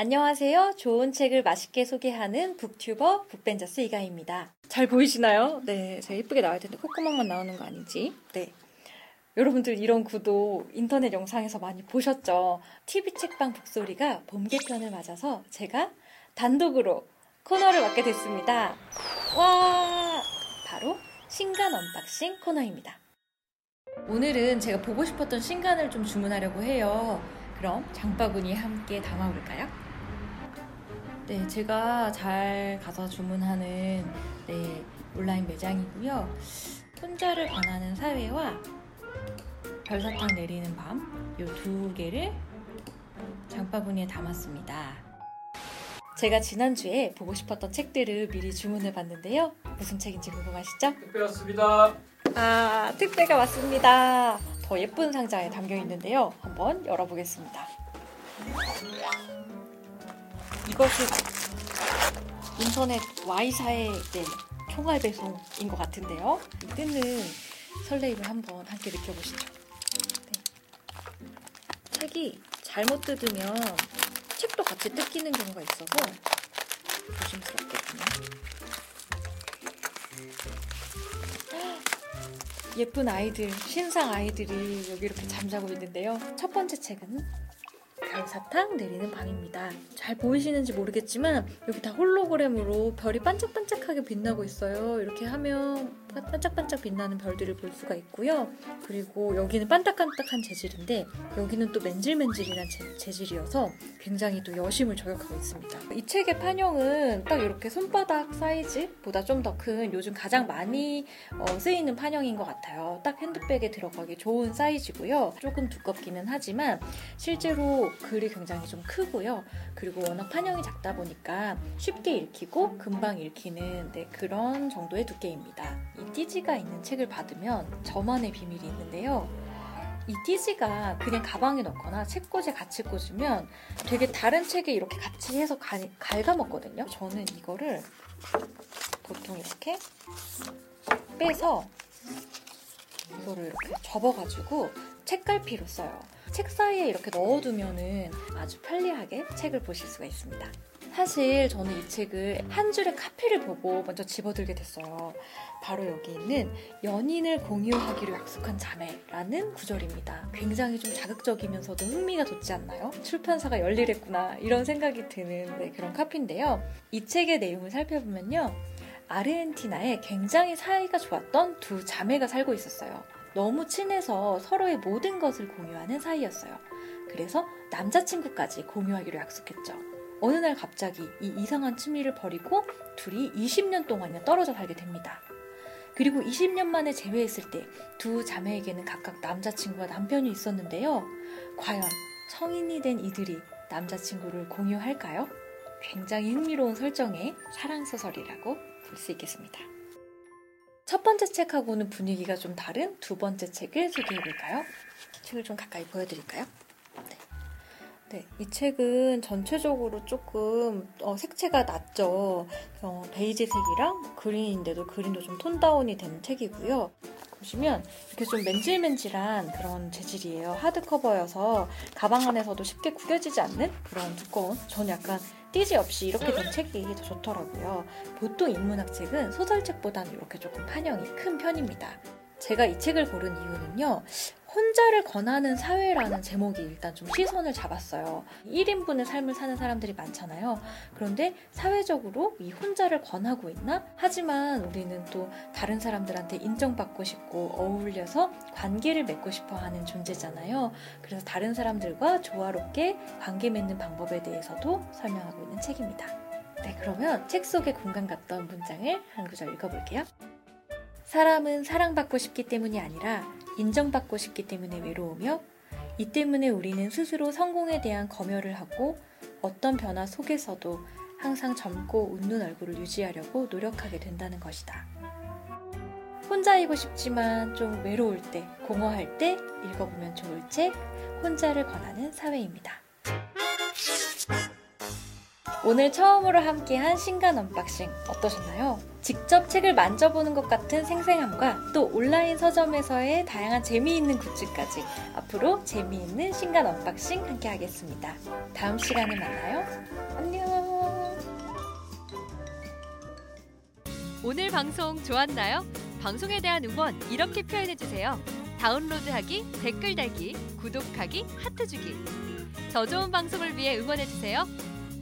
안녕하세요. 좋은 책을 맛있게 소개하는 북튜버 북벤저스 이가입니다. 잘 보이시나요? 네, 제가 예쁘게 나올 텐데 콧구멍만 나오는 거 아니지? 네. 여러분들 이런 구도 인터넷 영상에서 많이 보셨죠? TV 책방 북소리가 봄 개편을 맞아서 제가 단독으로 코너를 맡게 됐습니다. 와! 바로 신간 unboxing 코너입니다. 오늘은 제가 보고 싶었던 신간을 좀 주문하려고 해요. 그럼 장바구니에 함께 담아볼까요? 네, 제가 잘 가서 주문하는 네, 온라인 매장이고요. 혼자를 권하는 사회와 별사탕 내리는 밤 이 두 개를 장바구니에 담았습니다. 제가 지난주에 보고 싶었던 책들을 미리 주문해 봤는데요. 무슨 책인지 궁금하시죠? 택배 왔습니다. 아, 택배가 왔습니다. 더 예쁜 상자에 담겨 있는데요. 한번 열어보겠습니다. 이것이 인터넷 Y사의 네, 총알 배송인 것 같은데요. 이때는 설레임을 한번 함께 느껴보시죠. 네. 책이 잘못 뜯으면 책도 같이 뜯기는 경우가 있어서 조심스럽거든요. 예쁜 아이들, 신상 아이들이 여기 이렇게 잠자고 있는데요. 첫 번째 책은 별사탕 내리는 밤입니다. 잘 보이시는지 모르겠지만 여기 다 홀로그램으로 별이 반짝반짝하게 빛나고 있어요. 이렇게 하면 반짝반짝 빛나는 별들을 볼 수가 있고요. 그리고 여기는 반딱반딱한 재질인데 여기는 또 맨질맨질이란 재, 질이어서 굉장히 또 여심을 저격하고 있습니다. 이 책의 판형은 딱 이렇게 손바닥 사이즈보다 좀 더 큰 요즘 가장 많이 어, 쓰이는 판형인 것 같아요. 딱 핸드백에 들어가기 좋은 사이즈고요. 조금 두껍기는 하지만 실제로 글이 굉장히 좀 크고요. 그리고 워낙 판형이 작다 보니까 쉽게 읽히고 금방 읽히는 네, 그런 정도의 두께입니다. 이 띠지가 있는 책을 받으면 저만의 비밀이 있는데요. 이 띠지가 그냥 가방에 넣거나 책꽂이에 같이 꽂으면 되게 다른 책에 이렇게 같이 해서 갈, 갉아먹거든요. 저는 이거를 보통 이렇게 빼서 이거를 이렇게 접어가지고 책갈피로 써요. 책 사이에 이렇게 넣어두면은 아주 편리하게 책을 보실 수가 있습니다. 사실 저는 이 책을 한 줄의 카피를 보고 먼저 집어들게 됐어요. 바로 여기 있는 연인을 공유하기로 약속한 자매라는 구절입니다. 굉장히 좀 자극적이면서도 흥미가 돋지 않나요? 출판사가 열일했구나 이런 생각이 드는 네, 그런 카피인데요. 이 책의 내용을 살펴보면요. 아르헨티나에 굉장히 사이가 좋았던 두 자매가 살고 있었어요. 너무 친해서 서로의 모든 것을 공유하는 사이였어요. 그래서 남자친구까지 공유하기로 약속했죠. 어느 날 갑자기 이 이상한 취미를 버리고 둘이 20년 동안이나 떨어져 살게 됩니다. 그리고 20년 만에 재회했을 때 두 자매에게는 각각 남자친구와 남편이 있었는데요. 과연 성인이 된 이들이 남자친구를 공유할까요? 굉장히 흥미로운 설정의 사랑소설이라고 볼 수 있겠습니다. 첫 번째 책하고는 분위기가 좀 다른 두 번째 책을 소개해 볼까요? 책을 좀 가까이 보여드릴까요? 네. 네, 이 책은 전체적으로 조금 어, 색채가 낮죠. 어, 베이지색이랑 그린인데도 그린도 좀 톤다운이 된 책이고요. 보시면 이렇게 좀 맨질맨질한 그런 재질이에요. 하드커버여서 가방 안에서도 쉽게 구겨지지 않는 그런 두꺼운 전 약간 띠지 없이 이렇게 된 책이 더 좋더라고요. 보통 인문학 책은 소설책보다는 이렇게 조금 판형이 큰 편입니다. 제가 이 책을 고른 이유는요. 혼자를 권하는 사회라는 제목이 일단 좀 시선을 잡았어요. 1인분의 삶을 사는 사람들이 많잖아요. 그런데 사회적으로 이 혼자를 권하고 있나? 하지만 우리는 또 다른 사람들한테 인정받고 싶고 어울려서 관계를 맺고 싶어 하는 존재잖아요. 그래서 다른 사람들과 조화롭게 관계 맺는 방법에 대해서도 설명하고 있는 책입니다. 네, 그러면 책 속에 공간 같던 문장을 한 구절 읽어볼게요. 사람은 사랑받고 싶기 때문이 아니라 인정받고 싶기 때문에 외로우며 이 때문에 우리는 스스로 성공에 대한 검열을 하고 어떤 변화 속에서도 항상 젊고 웃는 얼굴을 유지하려고 노력하게 된다는 것이다. 혼자이고 싶지만 좀 외로울 때, 공허할 때 읽어보면 좋을 책, 혼자를 권하는 사회입니다. 오늘 처음으로 함께한 신간 unboxing 어떠셨나요? 직접 책을 만져보는 것 같은 생생함과 또 온라인 서점에서의 다양한 재미있는 goods까지 앞으로 재미있는 신간 unboxing 함께 하겠습니다. 다음 시간에 만나요. 안녕. 오늘 방송 좋았나요? 방송에 대한 응원 이렇게 표현해주세요. 다운로드하기, 댓글 달기, 구독하기, 하트 주기. 더 좋은 방송을 위해 응원해주세요.